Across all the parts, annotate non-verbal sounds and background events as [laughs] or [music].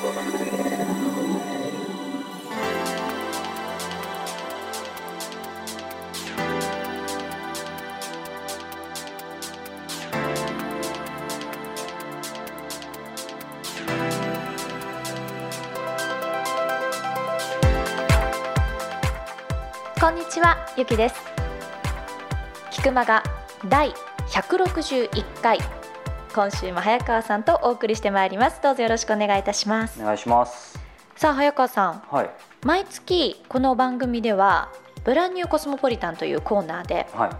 こんにちは、ゆきです。菊間が第161回今週も早川さんとお送りしてまいります。どうぞよろしくお願いいたします。お願いします。さあ早川さん、はい。毎月この番組ではブランニューコスモポリタンというコーナーではい。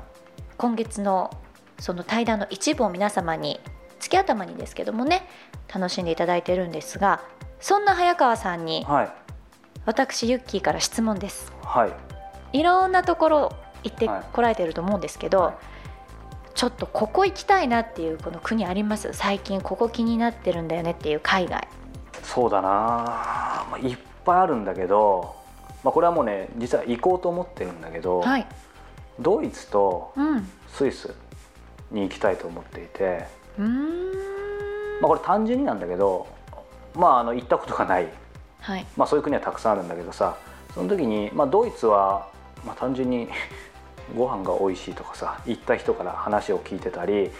今月のその対談の一部を皆様に月頭にですけどもね楽しんでいただいているんですがそんな早川さんにはい。私ユッキーから質問です。はい。いろんなところ行ってはい。こられてると思うんですけど、はいちょっとここ行きたいなっていうこの国あります？最近ここ気になってるんだよねっていう海外。そうだな。まあいっぱいあるんだけど、まあ、これはもうね実は行こうと思ってるんだけど、はい。ドイツとうん。スイスに行きたいと思っていて、うーん。まあ、これ単純になんだけど、まあ、あの行ったことがない、はい。まあ、そういう国はたくさんあるんだけどさその時に、まあ、ドイツは、まあ、単純にご飯が美味しいとかさ行った人から話を聞いてたり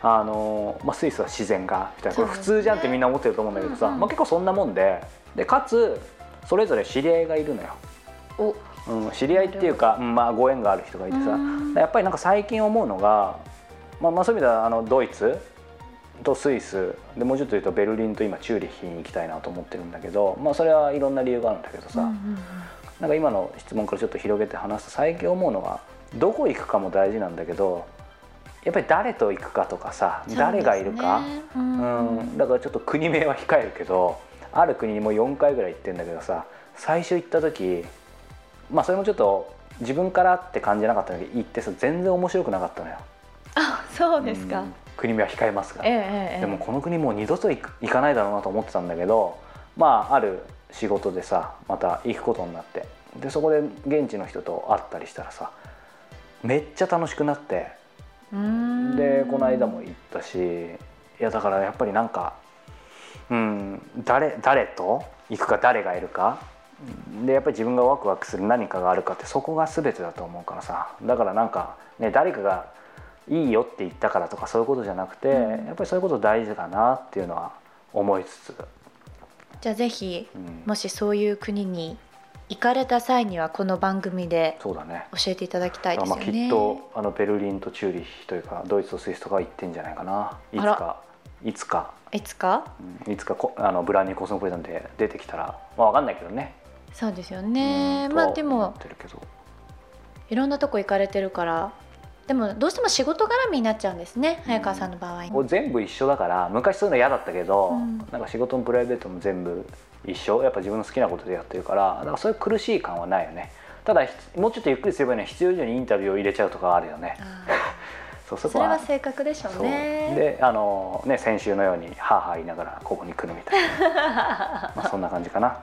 あの、まあ、スイスは自然がみたいなこれ普通じゃんってみんな思ってると思うんだけどさ、うんうんまあ、結構そんなもんででかつそれぞれ知り合いがいるのよ。お。うん、知り合いっていうか、うんまあ、ご縁がある人がいてさうん。やっぱりなんか最近思うのが、まあ、まあそういう意味ではあのドイツとスイスでもうちょっと言うとベルリンと今チューリッヒに行きたいなと思ってるんだけど、まあ、それはいろんな理由があるんだけどさ、うんうんなんか今の質問からちょっと広げて話すと最近思うのがどこ行くかも大事なんだけどやっぱり誰と行くかとかさ、うん誰がいるか。そうですね。ううん。ん、だからちょっと国名は控えるけどある国にもう4回ぐらい行ってんだけどさ最初行った時まあそれもちょっと自分からって感じなかったんだけど行ってさ全然面白くなかったのよ。あそうですか、うん。国名は控えますが、ええええでもこの国もう二度と行く行かないだろうなと思ってたんだけどまあある仕事でさまた行くことになって。でそこで現地の人と会ったりしたらさめっちゃ楽しくなって。でこの間も行ったしいやだからやっぱりなんかうん誰誰と行くか誰がいるか。でやっぱり自分がワクワクする何かがあるかってそこが全てだと思うからさ。だからなんかね誰かがいいよって言ったからとかそういうことじゃなくて、うん。やっぱりそういうこと大事だなっていうのは思いつつ、じゃあぜひうん。もしそういう国に行かれた際にはこの番組でそうだね。教えていただきたいですまあ、よね。きっとあのベルリンとチューリッヒというかドイツとスイスとか行ってんじゃないかな。いつか。いつか。いつか？うん。いつかこあのブランニーコスモポリタンで出てきたら。まあわかんないけどね。そうですよね。うん。まあでもいろんなとこ行かれてるからでもどうしても仕事絡みになっちゃうんですね早川さんの場合。こう全部一緒だから昔そういうの嫌だったけど、うん。なんか仕事もプライベートも全部一緒。やっぱ自分の好きなことでやってるからだからそういう苦しい感はないよね。ただひもうちょっとゆっくりすればいいのは必要以上にインタビューを入れちゃうとかはあるよね。あ [laughs] そうそれは性格でしょそう。うね。であのね先週のようにハーハー言いながらここに来るみたいな。[laughs] まあそんな感じかな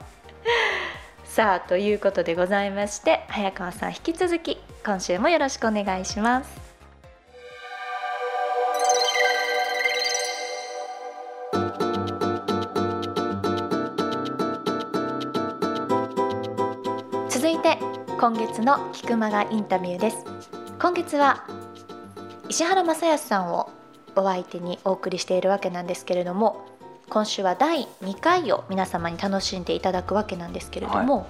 さあということでございまして早川さん引き続き今週もよろしくお願いします。続いて今月の菊間がインタビューです今月は石原正康さんをお相手にお送りしているわけなんですけれども今週は第2回を皆様に楽しんでいただくわけなんですけれども。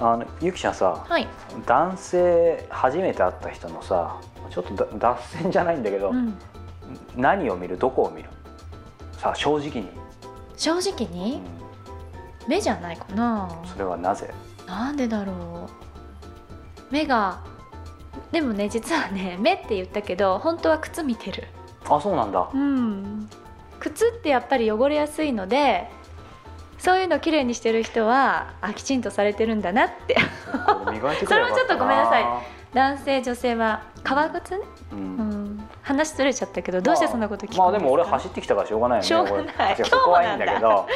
あのゆきちゃんさはい、男性初めて会った人のさちょっとだ脱線じゃないんだけど、うん、何を見る？どこを見る？さあ正直に、正直うにん。目じゃないかな。それはなぜ？なんでだろう。目がでもね実はね目って言ったけど本当は靴見てる。あそうなんだ。うん靴ってやっぱり汚れやすいのでそういうのきれいにしてる人はあきちんとされてるんだなって。それはちょっとごめんなさい。男性女性は革靴？ね、ううん。ん、話ずれちゃったけどどうしてそんなこと聞くんですか、まあでも俺走ってきたからしょうがないよね。しょうがない。今日そこはいいんだけど。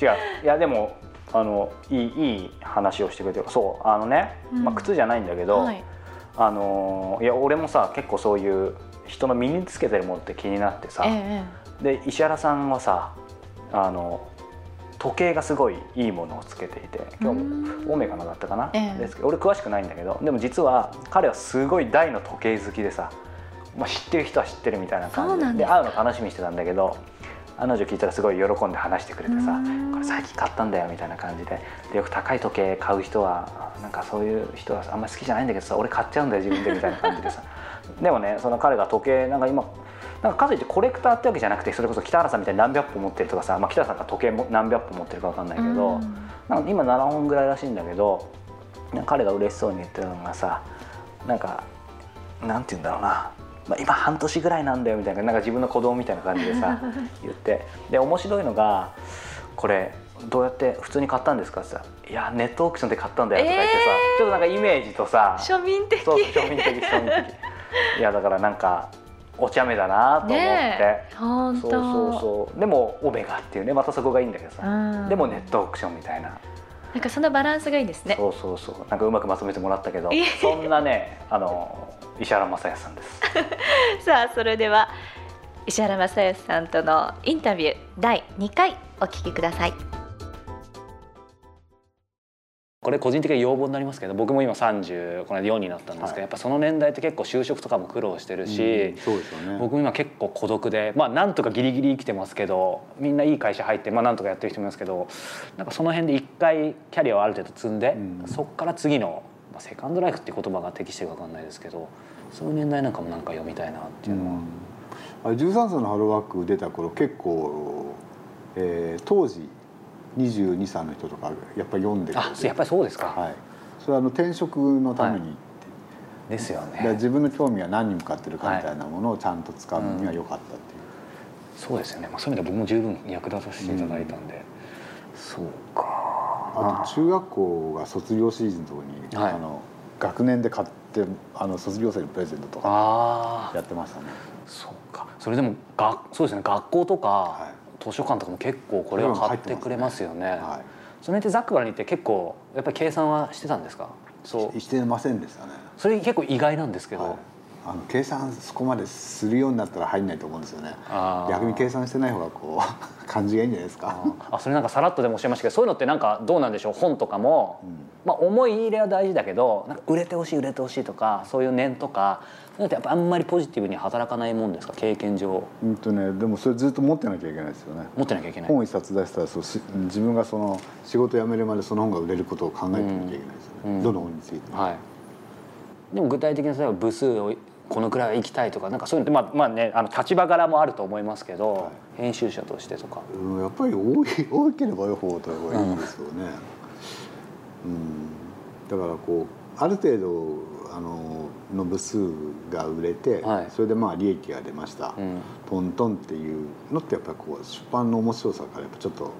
違う。いやでもあのいいいい話をしてくれてそうあのね、うん。まあ、靴じゃないんだけど、はい、あのいや俺もさ結構そういう人の身につけてるものって気になってさ、ええで石原さんはさあの時計がすごいいいものをつけていて今日もオメガのだったかな、ええ。ですけど俺詳しくないんだけどでも実は彼はすごい大の時計好きでさ、まあ、知ってる人は知ってるみたいな感じで会うの楽しみにしてたんだけど彼女聞いたらすごい喜んで話してくれてさうん。これ最近買ったんだよみたいな感じででよく高い時計買う人はなんかそういう人はあんまり好きじゃないんだけどさ俺買っちゃうんだよ自分でみたいな感じでさでもねその彼が時計なんか今なんかかといってコレクターってわけじゃなくてそれこそ北原さんみたいに何百本持ってるとかさ、まあ、北原さんが時計も何百本持ってるかわかんないけど、うん。なんか今7本ぐらいらしいんだけど彼が嬉しそうに言ってるのがさなんかなんて言うんだろうな、まあ、今半年ぐらいなんだよみたいななんか自分の子供みたいな感じでさ [laughs] 言って。で面白いのがこれどうやって普通に買ったんですかってさ「いやネットオークションで買ったんだよ」とか言ってさ、えー。ちょっとなんかイメージとさ庶民的。そう庶民的庶民的いやだからなんかお茶目だなと思って、そうそうそう。でもオメガっていうねまたそこがいいんだけどさ、うん。でもネットオークションみたいな。なんかそのバランスがいいですね。そうそうそう。なんかうまくまとめてもらったけどそんなねあの石原正康さんです。[laughs] さあそれでは石原正義さんとのインタビュー第2回お聞きくださいこれ個人的な要望になりますけど僕も今30この間4になったんですけど、はい。やっぱその年代って結構就職とかも苦労してるし、うんそうですよね。僕も今結構孤独でまあなんとかギリギリ生きてますけどみんないい会社入ってまあなんとかやってる人もいますけどなんかその辺で一回キャリアをある程度積んで、うん。そこから次の、まあ、セカンドライフって言葉が適してるか分かんないですけどそういう年代なんかもなんか読みたいなっていうのは。あれ13歳のハローワーク出た頃結構、えー当時22歳の人とかやっぱり読んであやっぱりそうですか、はい、それはあの転職のために、ですよね。自分の興味は何に向かってるかみたいなものをちゃんと使うのには良かったっていう、そうですよね、まあ、そういう意味では僕も十分役立たせていただいたんで、そうか。あと中学校が卒業シーズンのところに、はい。あの学年で買ってあの卒業生にプレゼントとかやってましたね。そうか。それでもがそうですね。学校とか、は図書館とかも結構これは買ってくれますよね。はその辺ってザックバラにって結構やっぱり計算はしてたんですか？そう。いしてませんでしたね。それ結構意外なんですけど、はい、あの計算そこまでするようになったら入んないと思うんですよね。逆に計算してない方がこう [laughs] 感じがいいんじゃないですか。あそれなんかさらっとでもおっしゃいましたけどそういうのってなんかどうなんでしょう本とかも、まあ、思い入れは大事だけどなんか売れてほしい売れてほしいとかそういう念とか。そういうのってやっぱあんまりポジティブに働かないもんですか経験上。うんとねでもそれずっと持ってなきゃいけないですよね。持ってなきゃいけない。本一冊出したらそうし自分がその仕事辞めるまでその本が売れることを考えてなきゃいけないですよね、うん。どの本についても、はい、でも具体的な例えば部数をこのくらいは行きたいとかなんかそういうのってまあまあねあの立場柄もあると思いますけど、はい。編集者としてとか。うん、やっぱり多い多ければ多い方がいいですよね、うん。だからこうある程度あのの部数が売れて、はい。それでまあ利益が出ました、うん。トントンっていうのってやっぱりこう出版の面白さからやっぱちょっと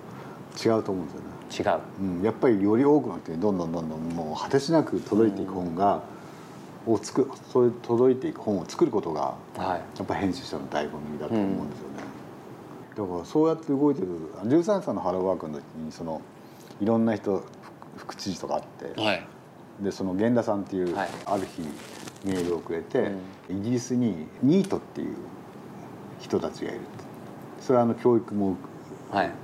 違うと思うんですよね、違う。うん、やっぱりより多くの人にどんどんどんどんもう果てしなく届いていく本が、を作そういう届いていく本を作ることがはい。やっぱ編集者の醍醐味だと思うんですよね、だからそうやって動いてる13歳のハローワークの時にそのいろんな人副副知事とかあって、はい。でその源田さんっていう、はい。ある日メールをくれて、イギリスにニートっていう人たちがいるそれはあの教育もはい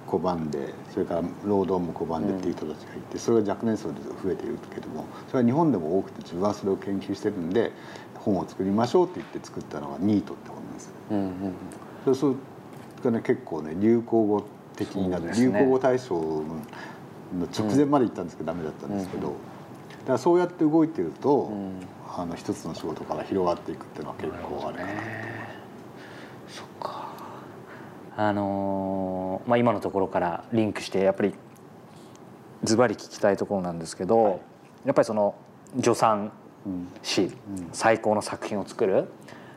拒んでそれから労働も拒んでっていう人たちがいて、それが若年層で増えているけどもそれは日本でも多くて自分はそれを研究してるんで本を作りましょうって言って作ったのがニートって本なんですよ。うんうんそうするとね結構ね流行語的になる、そうですね。流行語大賞の直前まで行ったんですけど、ダメだったんですけど、だからそうやって動いてると、うん。あの一つの仕事から広がっていくっていうのは結構あるかなっかあのーまあ今のところからリンクしてやっぱりズバリ聞きたいところなんですけど、やっぱりその助産うん。師、最高の作品を作る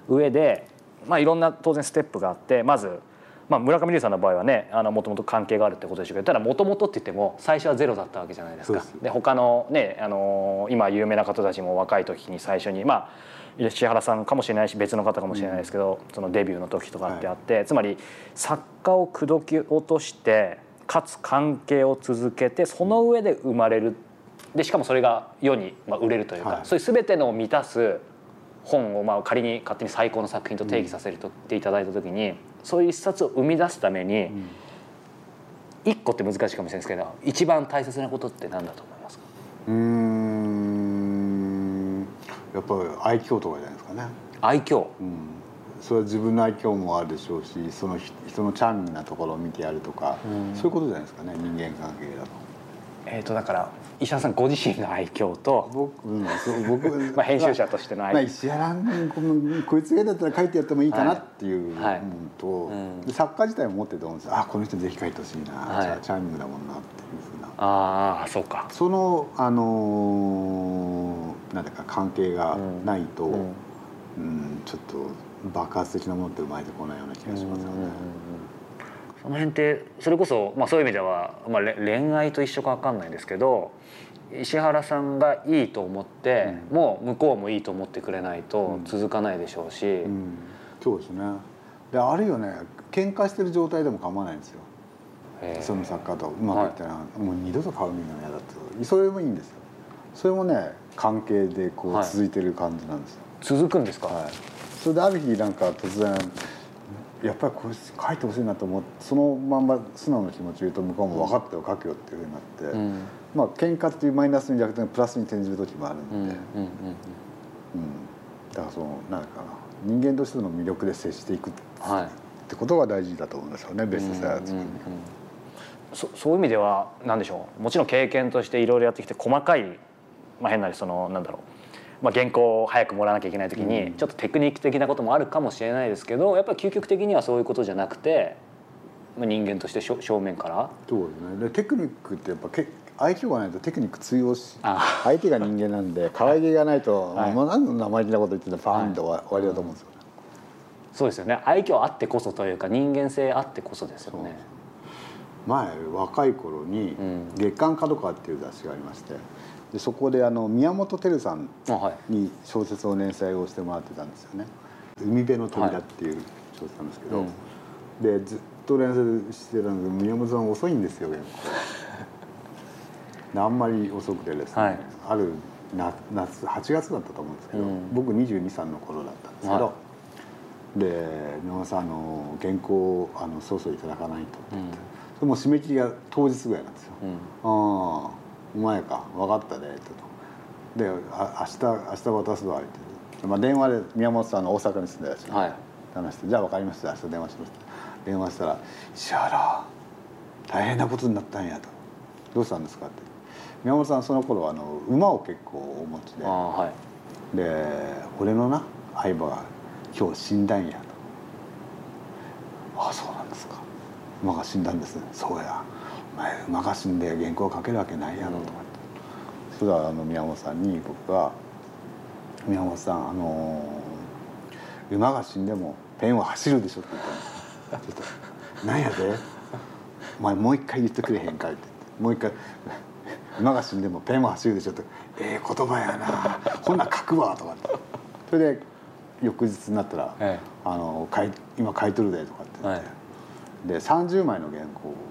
上で、まあ、いろんな当然ステップがあってまず、まあ、村上龍さんの場合はねもともと関係があるってことでしょうけどただもともとって言っても最初はゼロだったわけじゃないですか。で他のね、あのー今有名な方たちも若い時に最初にまあ石原さんかもしれないし別の方かもしれないですけど、そのデビューの時とかってあって、つまり作家を口説き落としてかつ関係を続けてその上で生まれる。でしかもそれが世にまあ売れるというか、はい。そういう全てのを満たす本をまあ仮に勝手に最高の作品と定義させるとっていただいた時に、そういう一冊を生み出すために、一個って難しいかもしれないですけど一番大切なことって何だと思いますか？うーんやっぱり愛嬌とかじゃないですかね、愛嬌。うん、それは自分の愛嬌もあるでしょうしその人人のチャーミングなところを見てやるとか、うん。そういうことじゃないですかね人間関係だと。えー、とだから石原さんご自身の愛嬌と、僕,、うん、そう僕 [laughs] まあ、編集者としての愛。まあ、嬌、石原君このこいつがだったら書いてやってもいいかなってい。うのはい。と、うん。で作家自体も持ってると思うんですあこの人ぜひ書いてほしいな、はい。チャチャーミングだもんなっていうふうな。ああそうか。そのあのーなんだか関係がないと、ううんんちょっと爆発的なものって生まれてこないような気がしますよね。その辺ってそれこそ、まあ、そういう意味では、まあ、れ恋愛と一緒か分かんないですけど石原さんがいいと思って、もう向こうもいいと思ってくれないとうん。続かないでしょうし、うん。そうですね。であるいはね。喧嘩してる状態でも構わないんですよ。えー。その作家とうまくいったら、もう二度と顔見るの嫌だって。それもいいんですよそれもね関係でこうはい。続いてる感じなんです。よ、続くんですか、はい。それである日なんか突然やっぱりこれ書いてほしいなと思ってそのまんま素直な気持ち言うと向こうも分かってよ書くよっていうふうになって、うん。まあ喧嘩っていうマイナスに逆転プラスに転じる時もあるうんんで、うんうん。うん。だからそのなんかな人間としての魅力で接していくっうんはい。てことが大事だと思いますよねベストセラー作るには。そそういう意味では何でしょう。もちろん経験としていろいろやってきて細かい、まあ、変なりそのなんだろう、まあ、原稿を早くもらわなきゃいけない時に、うん。ちょっとテクニック的なこともあるかもしれないですけどやっぱり究極的にはそういうことじゃなくて、まあ、人間として正正面から。そうですね。でテクニックってやっぱけ愛嬌がないとテクニック通用しあ。相手が人間なんで可愛げがないと、[laughs] はい。もう何の生意気なこと言ってんだパーンと終わりだと思うんですよね。そうですよね。愛嬌あってこそというか人間性あってこそですよね。前若い頃にうん「月刊角川」っていう雑誌がありましてでそこであの宮本照さんに小説を連載をしてもらってたんですよね「海辺の扉」っていう小説なんですけど、うん。でずっと連載してたんですけど宮本さん遅いんですよ原稿であんまり遅くてですね、はい。あるな夏8月だったと思うんですけど、うん。僕22歳の頃だったんですけど、はで宮本さんあの原稿をあのそろそろいただかないとって言って、うん。それもう締め切りが当日ぐらいなんですよ。うん。ああお前か分かったねってと。であ明日明日渡すわって、まあ、電話で宮本さんの大阪に住んでらっしゃる、はい。話して「じゃあ分かりました明日電話します」電話したら「石原大変なことになったんや」と「どうしたんですか?」って。宮本さんその頃あの馬を結構お持ちで。あはい。で「俺のな相棒が今日死んだんや」と「ああそうなんですか。馬が死んだんですね。そうや。お前馬が死んで原稿を書けるわけないやろ」と。かって、それはあの宮本さんに僕が「宮本さんあの馬が死んでもペンは走るでしょ」って言ったんですよ。ちょっとなんやで？お前もう一回言ってくれへんかい」ってもう一回「馬が死んでもペンは走るでしょ」って「ええ言葉やな。こんなん書くわ」とかって。それで翌日になったら「えあの今書いとるで」とかって言って、はい。で30枚の原稿だったんで「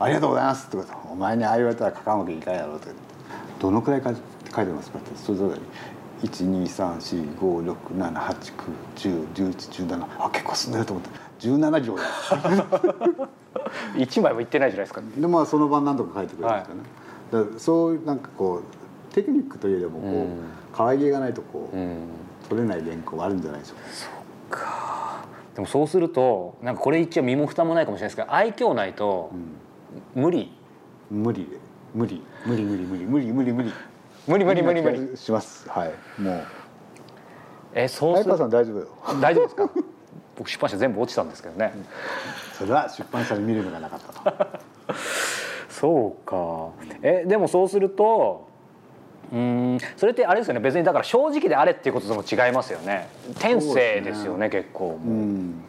ありがとうございます」ってこと「お前にああ言われたら書かんわけいかんやろ」とか言って「どのくらい書いて書いてますか?」ってそれぞれ123456789101117あ結構進んでると思って。17行や。[laughs] 一枚もいってないじゃないですか。でまあその晩何とか書いてくれるんですよね、だからそういうなんかこうテクニックといえどもこう、うん。可愛げがないとこう、うん。取れない原稿はあるんじゃないでしょう。かか。でもそうするとなんかこれ一応身も蓋もないかもしれないですけど愛嬌ないと無理、無理。無理。無理無理無理無理無理無理。無理無理無理無理。がします。はい。もう。えそう早川さん大丈夫？よ大丈夫ですか？[laughs] 僕出版社全部落ちたんですけどね。それは出版社に見る目がなかったと。[laughs] そうか。えでもそうするとうーんそれってあれですよね。別にだから正直であれっていうこととも違いますよね。天性ですよね結構う、ん。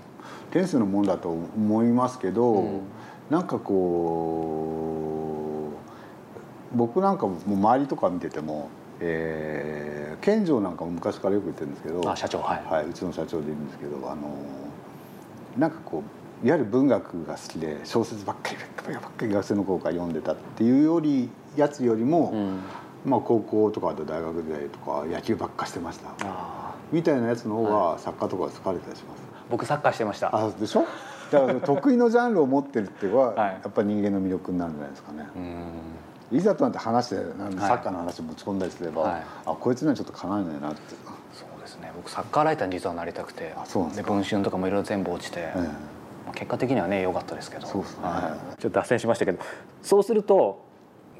天性のもんだと思いますけど、うんなんかこう僕なんかも周りとか見てても、えー、健丈なんかも昔からよく言ってるんですけどあ社長はい。はい、うちの社長でいるんですけどあのなんかこういわゆる文学が好きで小説ばっかりばっかりばっかり学生の頃から読んでたっていうよりやつよりも、うん。まあ、高校とかと大学時代とか野球ばっかしてました。あみたいなやつの方が作家とかは疲れたりします？ー僕サッカーしてました。あでしょ？だから得意のジャンルを持ってるっていうのは、はい。やっぱり人間の魅力になるんじゃないですかね。うん。いざとなって話してサッカーの話持ち込んだりすれば、はい。あこいつにはちょっとかなわないなって。そうですね。僕サッカーライターに実はなりたくてで文春とかもいろいろ全部落ちて、えまあ結果的にはね良かったですけど。そうですね。はい。ちょっと脱線しましたけどそうすると、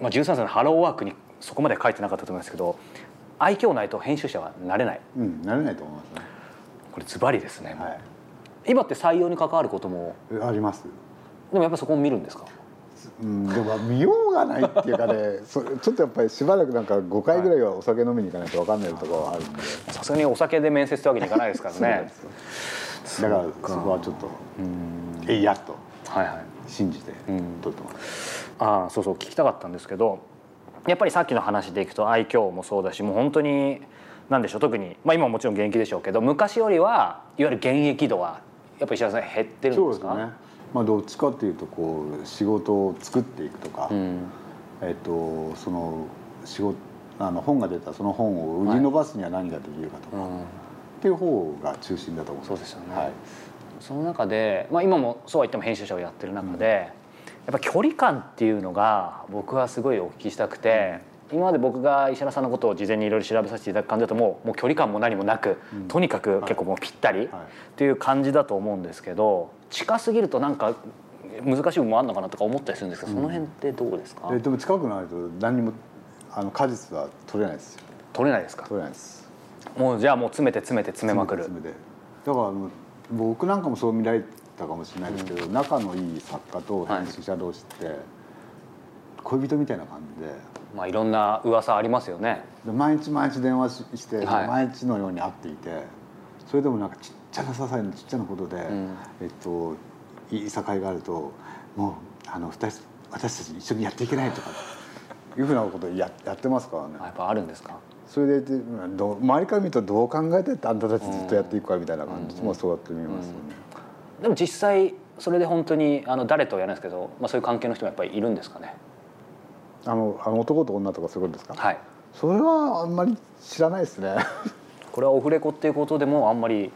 まあ、13歳のハローワークにそこまで書いてなかったと思いますけど愛嬌ないと編集者はなれない。えうん、なれないと思いますね。これズバリですね、はい今って採用に関わることもえあります。でもやっぱそこも見るんですか？うん、でも見ようがないっていうかね [laughs] そちょっとやっぱりしばらくなんか5回ぐらいはお酒飲みに行かないと分かんないところはあるんで、さすがにお酒で面接ってわけにいかないですからね。[laughs] だからそこはちょっとうんえいやっとはいはい信じてうん取ってます、ああそうそう聞きたかったんですけどやっぱりさっきの話でいくと愛嬌もそうだしもう本当に何でしょう特に、まあ、今ももちろん現役でしょうけど昔よりはいわゆる現役度はやっぱり石原さん減ってるんですか？そうですね。まあどっちかっていうとこう仕事を作っていくとか、うん。えっとその仕事あの本が出たその本を売り伸ばすには何ができるかとか、うん。っていう方が中心だと思います。そうですよね。はい、その中で、まあ、今もそうは言っても編集者をやってる中で、やっぱ距離感っていうのが僕はすごいお聞きしたくて、今まで僕が石原さんのことを事前にいろいろ調べさせていただく感じだともうもう距離感も何もなく、うん。とにかく結構もうぴったりっはい。ていう感じだと思うんですけど近すぎるとなんか難しい部分もあるのかなとか思ったりするんですけど、その辺ってどうですか、ででも近くないと何にもあの果実は取れないですよ。取れないですか？取れないです。もうじゃあもう詰めて詰めて詰めまくる。だから僕なんかもそう見られたかもしれないですけど、仲のいい作家と編集者同士って、恋人みたいな感じでまあいろんな噂ありますよね。で毎日毎日電話しして、はい。毎日のように会っていてそれでもなんかちっちゃな些細なちっちゃなことで、ん。えっといい境があるともうあの二人私たち一緒にやっていけないとかいうふうなことをややってますからね。あやっぱあるんですか？それででどう周りから見るとどう考えてあんたたちずっとやっていくかみたいな感じもそうやって見えますよね。でも実際それで本当にあの誰とはやらないですけど、まあ、そういう関係の人もやっぱりいるんですかね？あのあの男と女とかそういうことですか、はい。それはあんまり知らないですね。[laughs] これはオフレコっていうことでもあんまり。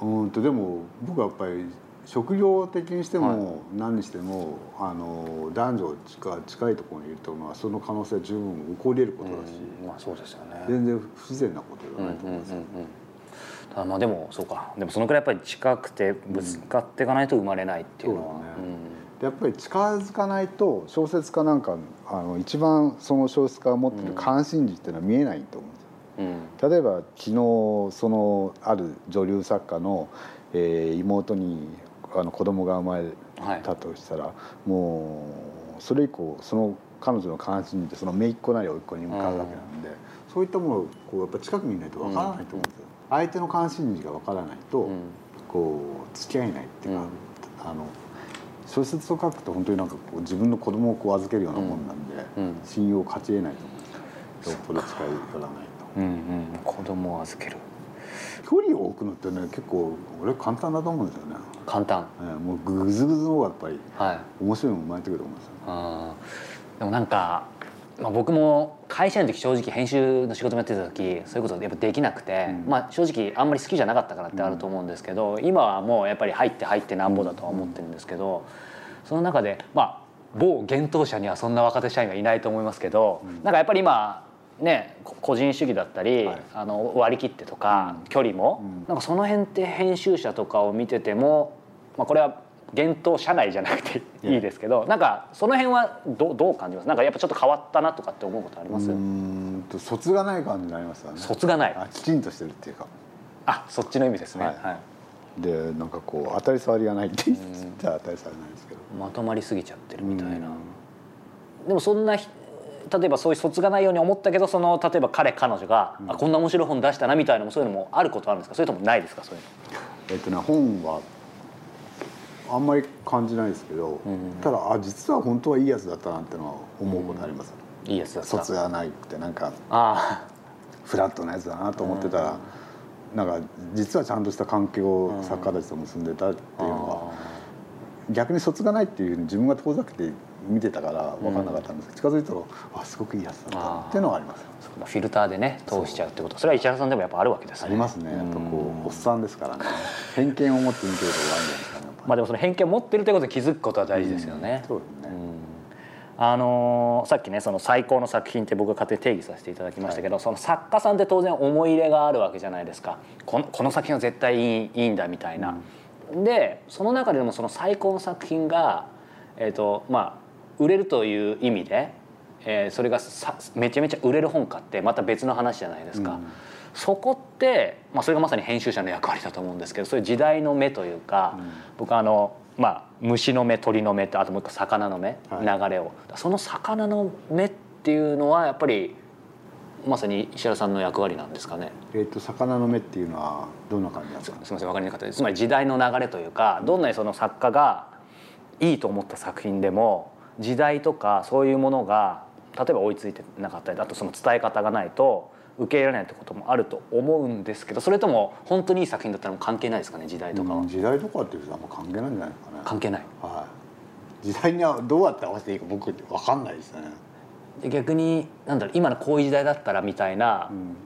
うんとでも僕はやっぱり職業的にしても何にしても、あの男女近近いところにいるとまあその可能性は十分起こり得ることだし、まあそうですよね。全然不自然なことではないと思います。よ。ただまあでもそうか。でもそのくらいやっぱり近くてぶつかっていかないと生まれないっていうのは、そうだね。でやっぱり近づかないと小説家なんかあの一番その小説家が持ってる関心事っていうのは見えないと思うんですよ。うん。うん例えば昨日そのある女流作家の、えー妹にあの子供が生まれたとしたら、もうそれ以降その彼女の関心ってその姪っ子なり甥っ子に向かうわけなんで、そういったものをこうやっぱ近くにいないとわからないと思うんですよ。相手の関心事がわからないと、うん。こう付き合えないっていうか、うん。あの小説を書くと本当になんかこう自分の子供をこう預けるようなもんなんで、うん。うん。信用を勝ち得ないと思うよ。よっぽど近寄らないと。うんうん。子供を預ける。距離を置くのってね結構俺簡単だと思うんですよね、簡単。えーもうグズグズの方がやっぱりはい。面白いのも生まれてくると思うんですよ。あー。でもなんか、まあ、僕も会社員の時正直編集の仕事もやってた時そういうことやっぱできなくて、うん。まあ正直あんまり好きじゃなかったからってあると思うんですけど、今はもうやっぱり入って入ってなんぼだとは思ってるんですけどその中でまあ某幻冬者にはそんな若手社員はいないと思いますけど、うん。なんかやっぱり今ねこ個人主義だったり、はい。あの割り切ってとか、うん。距離も、うん。なんかその辺って編集者とかを見てても、まあ、これは幻冬社内じゃなくていいですけど、なんかその辺はどうどう感じます？なんかやっぱちょっと変わったなとかって思うことあります、うーんと卒がない感じになりますよね。卒がない。あきちんとしてるっていうか。あそっちの意味ですね、はい。はい。でなんかこう当たり障りがないって言ったら当たり障りないですけど。まとまりすぎちゃってるみたいな、うん。でもそんなひ例えばそういう卒がないように思ったけどその例えば彼彼女が、あこんな面白い本出したなみたいなそういうのもあることあるんですか？それともないですか？そういうの。えっとね本はあんまり感じないですけど、うんただあ実は本当はいいやつだったなってのは思うことあります、いいやつだった。卒がないってなんかあフラットなやつだなと思ってたら、なんか実はちゃんとした関係をうん作家たちと結んでたってあいうのは、逆に卒がないっていうふうに自分が遠ざけて見てたから分かんなかったんです。けど、近づいたらあすごくいいやつだったっていうのがあります。フィルターでね通しちゃうってこと。それは石原さんでもやっぱあるわけですね。ありますね。やっぱこうおっさんですからね。偏見を持って見てるところあるんじゃないですかまあでもその偏見を持ってるということに気づくことは大事ですよね。あのーさっきねその最高の作品って僕が勝手に定義させていただきましたけど、その作家さんって当然思い入れがあるわけじゃないですか。このこの作品は絶対いいいいんだみたいな。でその中でもその最高の作品が、えーとまあ、売れるという意味で、えーそれがさめちゃめちゃ売れる本かってまた別の話じゃないですか。うんそこって、まあ、それがまさに編集者の役割だと思うんですけどそういう時代の目というか、僕はあの、まあ、虫の目鳥の目とあともう一個魚の目、はい。流れを。その魚の目っていうのはやっぱりまさに石原さんの役割なんですかね？えっ、と魚の目っていうのはどんな感じなんですか？すみません分かりにくかったです。つまり時代の流れというかどんなにその作家がいいと思った作品でも時代とかそういうものが例えば追いついてなかったりあとその伝え方がないと受け入れられないってこともあると思うんですけどそれとも本当にいい作品だったら関係ないですかね時代とかは、うん時代とかっていうとあんま関係ないんじゃないですかね。関係ない。はい時代にはどうやって合わせていいか僕分かんないですね、で逆になんだろう今のこういう時代だったらみたいな。う、ん。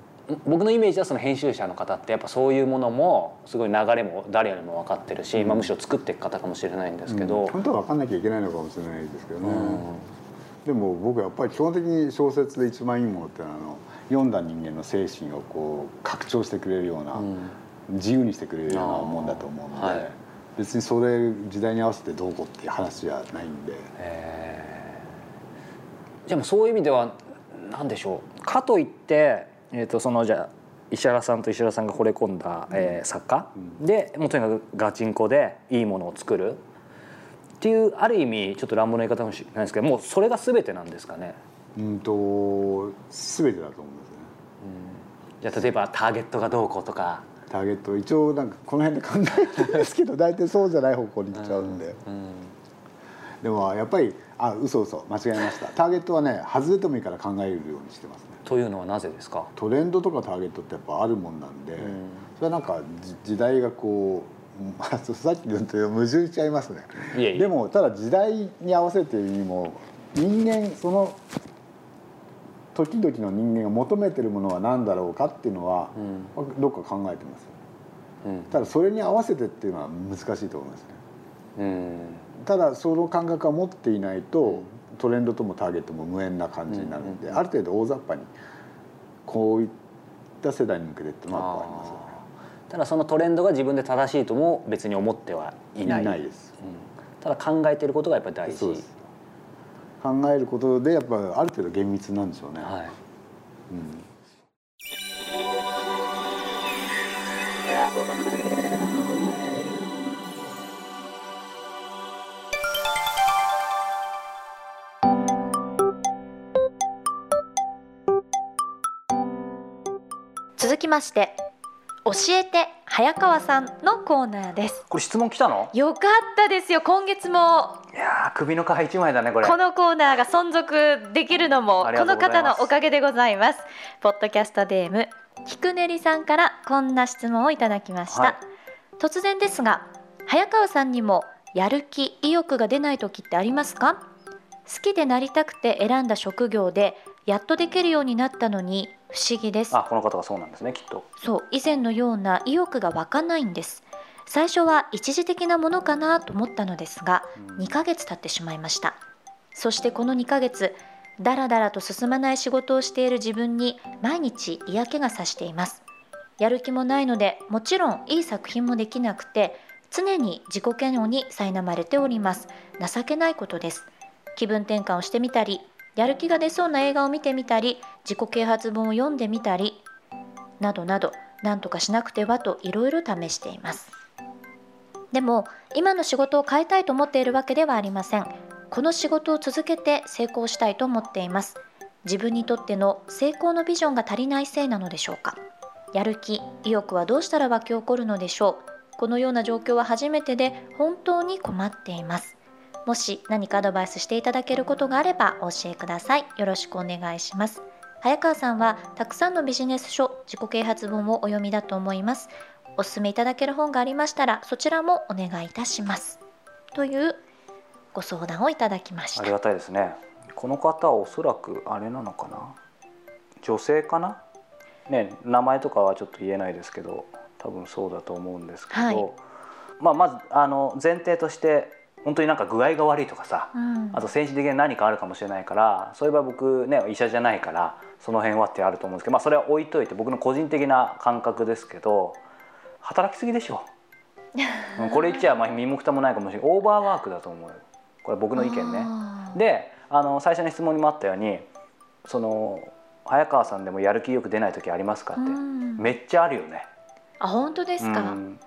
僕のイメージはその編集者の方ってやっぱそういうものもすごい流れも誰よりも分かってるし、まあ、むしろ作っていく方かもしれないんですけど、うん。本当は分かんなきゃいけないのかもしれないですけど。ね、うん。でも僕やっぱり基本的に小説で一番いいものってのはあの読んだ人間の精神をこう拡張してくれるような、自由にしてくれるようなもんだと思うので、はい。別にそれ時代に合わせてどうこうっていう話じゃないんで、えー。じゃあもうそういう意味では何でしょう？かといって、えー、とそのじゃあ石原さんと石原さんが惚れ込んだ、えー作家、でもうとにかくガチンコでいいものを作る。っていうある意味ちょっと乱暴な言い方かもしれないですけどもうそれが全てなんですかね？うんと全てだと思うんですね。じゃあ例えばターゲットがどうこうとか、ターゲット一応なんかこの辺で考えてるんですけど大体そうじゃない方向に行っちゃうんで、でもやっぱりあ嘘嘘間違えました。ターゲットはね外れてもいいから考えるようにしてますね。というのはなぜですか？トレンドとかターゲットってやっぱあるもんなんで、それはなんかじ時代がこうさっきのと矛盾しちゃいますね。でもただ時代に合わせてにも人間その時々の人間が求めてるものは何だろうかっていうのは、どっか考えてますうん。ただそれに合わせてっていうのは難しいと思いますね。うん。ただその感覚は持っていないと、トレンドともターゲットも無縁な感じになるんで、ある程度大雑把にこういった世代に向けてっていうのはありますよね。ただそのトレンドが自分で正しいとも別に思ってはいない。いないです。ただ考えてることがやっぱり大事。です考えることでやっぱある程度厳密なんでしょうね、はい。うん。続きまして教えて早川さんのコーナーです。これ質問来たの？よかったですよ。今月もいやー首の皮一枚だねこれ。このコーナーが存続できるのもこの方のおかげでございます。ポッドキャストデームひくねりさんからこんな質問をいただきました、はい。突然ですが早川さんにもやる気意欲が出ない時ってありますか？好きでなりたくて選んだ職業でやっとできるようになったのに不思議です。あこの方がそうなんですねきっと。そう以前のような意欲が湧かないんです最初は一時的なものかなと思ったのですが2ヶ月経ってしまいました。そしてこの2ヶ月だらだらと進まない仕事をしている自分に毎日嫌気がさしています。やる気もないのでもちろんいい作品もできなくて常に自己嫌悪に苛まれております。情けないことです。気分転換をしてみたりやる気が出そうな映画を見てみたり自己啓発本を読んでみたりなどなど何とかしなくてはといろいろ試していますでも今の仕事を変えたいと思っているわけではありません。この仕事を続けて成功したいと思っています。自分にとっての成功のビジョンが足りないせいなのでしょうか？やる気意欲はどうしたら湧き起こるのでしょう？このような状況は初めてで本当に困っています。もし何かアドバイスしていただけることがあればお教えください。よろしくお願いします。早川さんはたくさんのビジネス書自己啓発本をお読みだと思います。おすすめいただける本がありましたらそちらもお願いいたします。というご相談をいただきました。ありがたいですね。この方はおそらくあれなのかな？女性かな？ね名前とかはちょっと言えないですけど多分そうだと思うんですけど、はい。まあ、まずあの前提として本当になんか具合が悪いとかさ、うん。あと精神的に何かあるかもしれないからそういえば僕ね医者じゃないからその辺はってあると思うんですけど、まあ、それは置いといて僕の個人的な感覚ですけど働きすぎでしょ。うんこれ言っちゃまあ身も蓋もないかもしれない。オーバーワークだと思うよ。これ僕の意見ね。であの最初の質問にもあったようにその早川さんでもやる気よく出ない時ありますかって、うん。めっちゃあるよね。あ本当ですか、うん。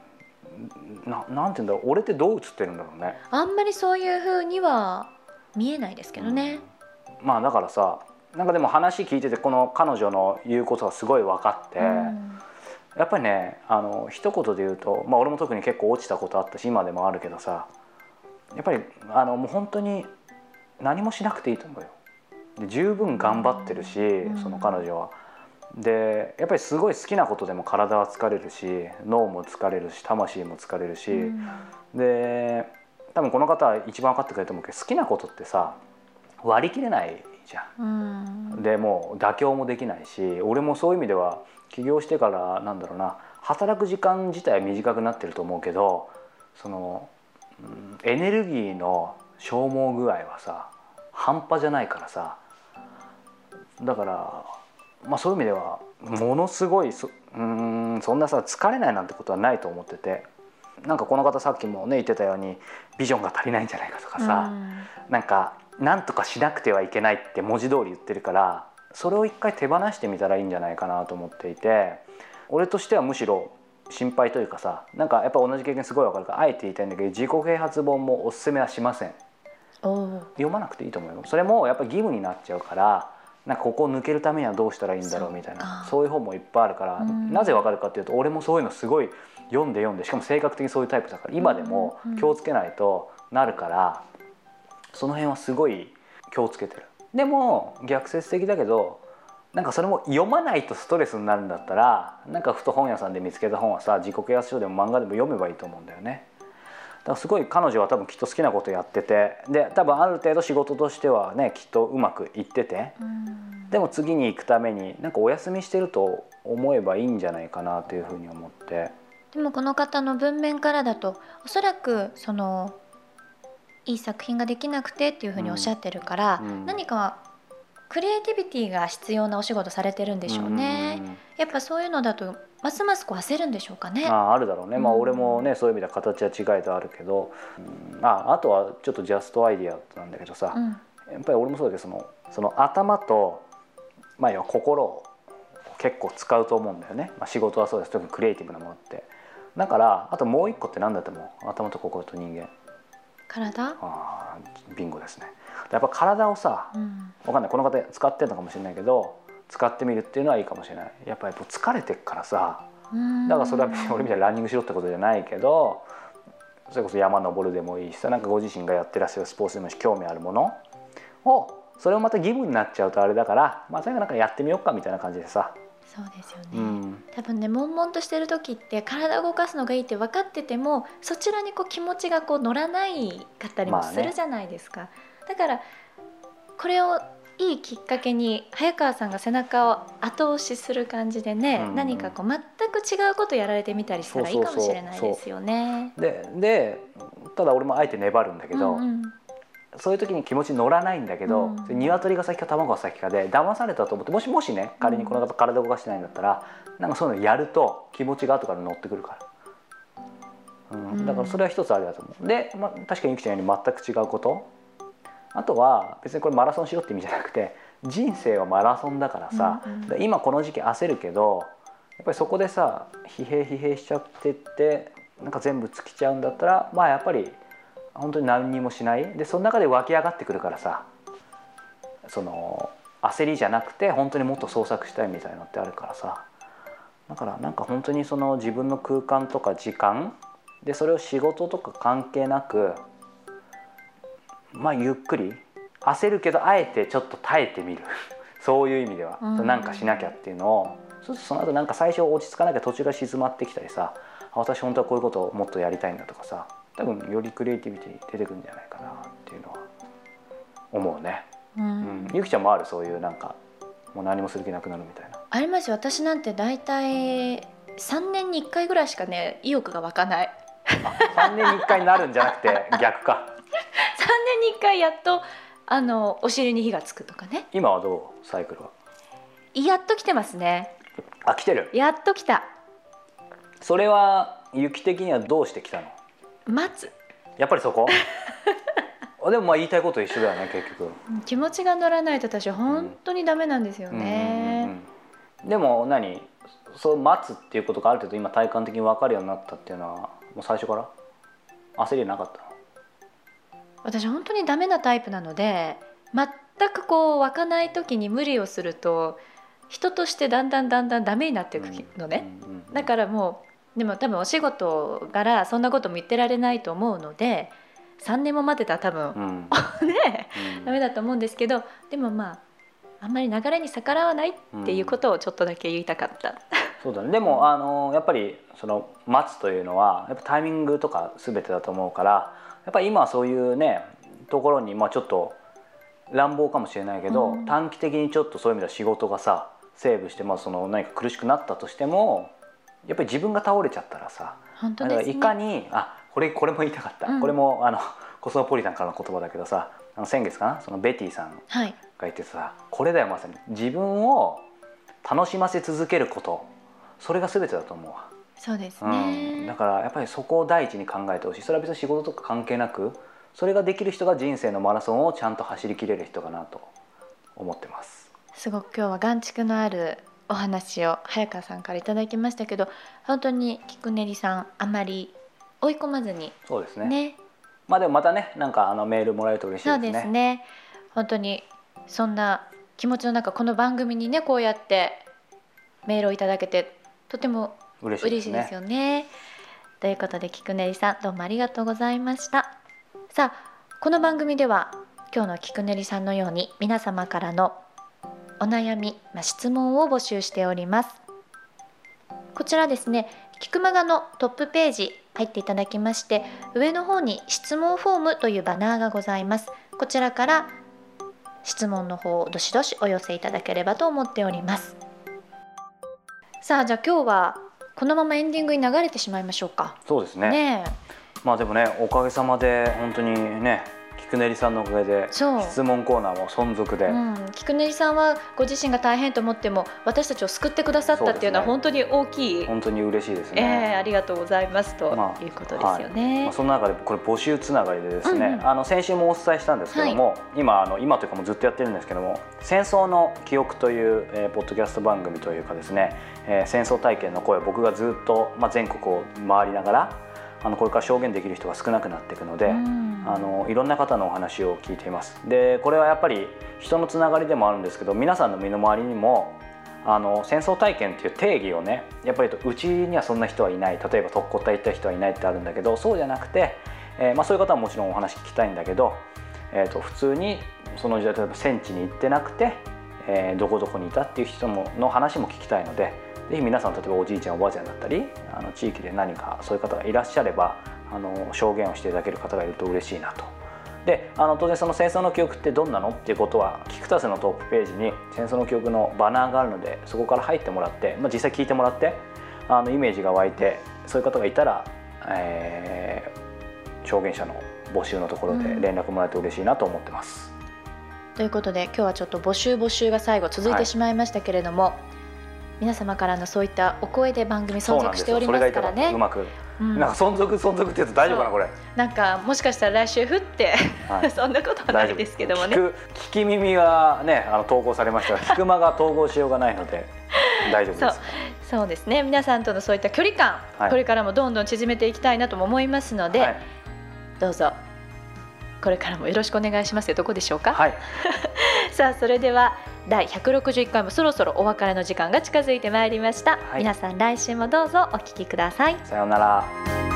ななんて言うんだろう。俺ってどう映ってるんだろうね。あんまりそういう風には見えないですけどね、まあだからさなんかでも話聞いててこの彼女の言うことがすごい分かって、うんやっぱりねあの一言で言うと、まあ、俺も特に結構落ちたことあったし今でもあるけどさやっぱりあのもう本当に何もしなくていいと思うよ。で十分頑張ってるし、んその彼女は。でやっぱりすごい好きなことでも体は疲れるし脳も疲れるし魂も疲れるし、うんで多分この方は一番分かってくれると思うけど好きなことってさ割り切れないじゃん。うんでもう妥協もできないし俺もそういう意味では起業してからなんだろうな働く時間自体は短くなってると思うけどその、うんエネルギーの消耗具合はさ半端じゃないからさだから、まあ、そういう意味ではものすごいそうんそんなさ疲れないなんてことはないと思っててなんかこの方さっきもね言ってたようにビジョンが足りないんじゃないかとかさ、なんか何とかしなくてはいけないって文字通り言ってるからそれを一回手放してみたらいいんじゃないかなと思っていて俺としてはむしろ心配というかさなんかやっぱ同じ経験すごい分かるからあえて言いたいんだけど自己啓発本もおすすめはしません。読まなくていいと思うよ。それもやっぱ義務になっちゃうからなんかここを抜けるためにはどうしたらいいんだろうみたいな。そういう本もいっぱいあるからうん。なぜ分かるかっていうと俺もそういうのすごい読んで読んでしかも性格的にそういうタイプだから今でもうんうん。気をつけないとなるからその辺はすごい気をつけてる。でも逆説的だけどなんかそれも読まないとストレスになるんだったらなんかふと本屋さんで見つけた本はさ自己啓発書でも漫画でも読めばいいと思うんだよね。だからすごい彼女は多分きっと好きなことやっててで多分ある程度仕事としてはねきっとうまくいっててうんでも次に行くためになんかお休みしてると思えばいいんじゃないかなというふうに思ってでもこの方の文面からだとおそらくそのいい作品ができなくてっていうふうにおっしゃってるから、うん。何かクリエイティビティが必要なお仕事されてるんでしょうね。うん。やっぱそういうのだとますますこう焦るんでしょうかね。ああるだろうね、まあうん。俺もねそういう意味では形は違いとあるけど、うん。ああとはちょっとジャストアイディアなんだけどさ、うん。やっぱり俺もそうだけどそのその頭と、まあ、要は心を結構使うと思うんだよね、まあ、仕事はそうです。特にクリエイティブなものって。だからあともう一個って何だと思う？頭と心と人間体、あービンゴですね。やっぱ体をさうん。わかんない。この方使ってるのかもしれないけど使ってみるっていうのはいいかもしれない。やっぱり疲れてっからさうん。だからそれは俺みたいにランニングしろってことじゃないけどそれこそ山登るでもいいしさなんかご自身がやってらっしゃるスポーツでもいいし興味あるものをそれをまた義務になっちゃうとあれだからまあそれがなんかやってみようかみたいな感じでさ、そうですよね。うん、多分ね悶々としてる時って体を動かすのがいいって分かっててもそちらにこう気持ちがこう乗らないかったりもするじゃないですか、だからこれをいいきっかけに早川さんが背中を後押しする感じでね、うん。うん何かこう全く違うことやられてみたりしたらいいかもしれないですよね。ででただ俺もあえて粘るんだけど、うんうんそういう時に気持ち乗らないんだけど、うん。鶏が先か卵が先かで騙されたと思ってもしもしね仮にこの方体動かしてないんだったらなんかそういうのやると気持ちが後から乗ってくるから、うん。うん。だからそれは一つありだと思う。で、まあ、確かにゆきちゃんように全く違うこと。あとは別にこれマラソンしろって意味じゃなくて人生はマラソンだからさ、うんうん。で今この時期焦るけどやっぱりそこでさ疲弊疲弊しちゃってってなんか全部尽きちゃうんだったらまあやっぱり本当に何にもしない。でその中で湧き上がってくるからさその焦りじゃなくて本当にもっと創作したいみたいなのってあるからさ。だからなんか本当にその自分の空間とか時間でそれを仕事とか関係なくまあゆっくり焦るけどあえてちょっと耐えてみる。[laughs] そういう意味では。うん。なんかしなきゃっていうのを。そうするとその後なんか最初落ち着かなきゃ途中が静まってきたりさあ私本当はこういうことをもっとやりたいんだとかさ多分よりクリエイティビティ出てくるんじゃないかなっていうのは思うね、うん。うん、ゆきちゃんもあるそういうなんかもう何もする気なくなるみたいな。ありますよ。私なんて大体3年に1回ぐらいしかね意欲が湧かない。あ3年に1回になるんじゃなくて [laughs] 逆か。3年に1回やっとあのお尻に火がつくとかね。今はどう？サイクルは？やっと来てますね。あ来てる。やっと来た。それは雪的にはどうしてきたの？待つ。やっぱりそこ？[laughs] あでもまあ言いたいこと一緒だよね結局。気持ちが乗らないと私は本当にダメなんですよね、うん。うんうんでも何？そう待つっていうことがある程度今体感的に分かるようになったっていうのはもう最初から？焦りなかったの？私本当にダメなタイプなので全くこう湧かない時に無理をすると人としてだんだんだんだんダメになっていくのね、だからもうでも多分お仕事からそんなことも言ってられないと思うので3年も待ってたら多分う、ん。[laughs] ねうん。ダメだと思うんですけどでもまああんまり流れに逆らわないっていうことをちょっとだけ言いたかった。そうだね。でもあのやっぱりその待つというのはやっぱタイミングとか全てだと思うからやっぱり今はそういうねところにまあちょっと乱暴かもしれないけど、うん。短期的にちょっとそういう意味では仕事がさセーブしてまあその何か苦しくなったとしてもやっぱり自分が倒れちゃったらさ本当ね。いかにあこれこれも言いたかった、うん。これもあのコスモポリタンからの言葉だけどさあの先月かな？そのベティさんはい。が言ってさこれだよまさに。自分を楽しませ続けること。それが全てだと思うわ、そうですうん、ね、だからやっぱりそこを第一に考えてほしい。それは別に仕事とか関係なくそれができる人が人生のマラソンをちゃんと走りきれる人かなと思ってます。すごく今日は眼蓄のあるお話を早川さんからいただきましたけど本当に菊練さんあまり追い込まずにそうですね。ね。まあでもまたねなんかあのメールもらえると嬉しいそうですね。ですね。本当にそんな気持ちの中この番組にねこうやってメールをいただけてとても嬉しいですよね。ということで菊練さんどうもありがとうございました。さあこの番組では今日の菊練さんのように皆様からのお悩み、まあ、質問を募集しております。こちらですね菊間がのトップページ入っていただきまして上の方に質問フォームというバナーがございます。こちらから質問の方をどしどしお寄せいただければと思っております。さあじゃあ今日はこのままエンディングに流れてしまいましょうか。そうですね。ねえ。まあでもねおかげさまで本当にね菊練さんのおかげで質問コーナーも存続で、うん、菊練さんはご自身が大変と思っても私たちを救ってくださったっていうのは本当に大きい、本当に嬉しいですえね。えありがとうございますとまあいうことですよね。まあ、その中でこれ募集つながりでですね、うん。うんあの先週もお伝えしたんですけども、今あの今というかもうずっとやってるんですけども「戦争の記憶」という、えーポッドキャスト番組というかですね、えー戦争体験の声を僕がずっと、まあ、全国を回りながらあのこれから証言できる人が少なくなっていくので、うん。あのいろんな方のお話を聞いています。でこれはやっぱり人のつながりでもあるんですけど皆さんの身の回りにもあの戦争体験っていう定義をねやっぱりうちにはそんな人はいない。例えば特攻隊行った人はいないってあるんだけどそうじゃなくて、えーまあ、そういう方はもちろんお話聞きたいんだけど、えー、と普通にその時代例えば戦地に行ってなくて、えーどこどこにいたっていう人もの話も聞きたいのでぜひ皆さん例えばおじいちゃんおばあちゃんだったりあの地域で何かそういう方がいらっしゃればあの証言をしていただける方がいると嬉しいなと。であの当然その戦争の記憶ってどんなの？っていうことはキクタスのトップページに戦争の記憶のバナーがあるのでそこから入ってもらって、まあ、実際聞いてもらってあのイメージが湧いてそういう方がいたら、えー証言者の募集のところでうん連絡もらえて嬉しいなと思ってます。ということで今日はちょっと募集募集が最後続いてしまいましたけれども、皆様からのそういったお声で番組存続しておりますからね。う。まく、うん。なんか存続存続って言うと大丈夫かなこれ？なんかもしかしたら来週降って、はい。[laughs] そんなことはないですけどもね。聞き耳がねあの投稿されましたが [laughs] 聞く間が統合しようがないので大丈夫です。そうですね。皆さんとのそういった距離感、はい。これからもどんどん縮めていきたいなとも思いますので、はい、どうぞこれからもよろしくお願いしますよどこでしょうか、はい、[laughs] さあそれでは第161回もそろそろお別れの時間が近づいてまいりました、はい。皆さん来週もどうぞお聞きください。さようなら。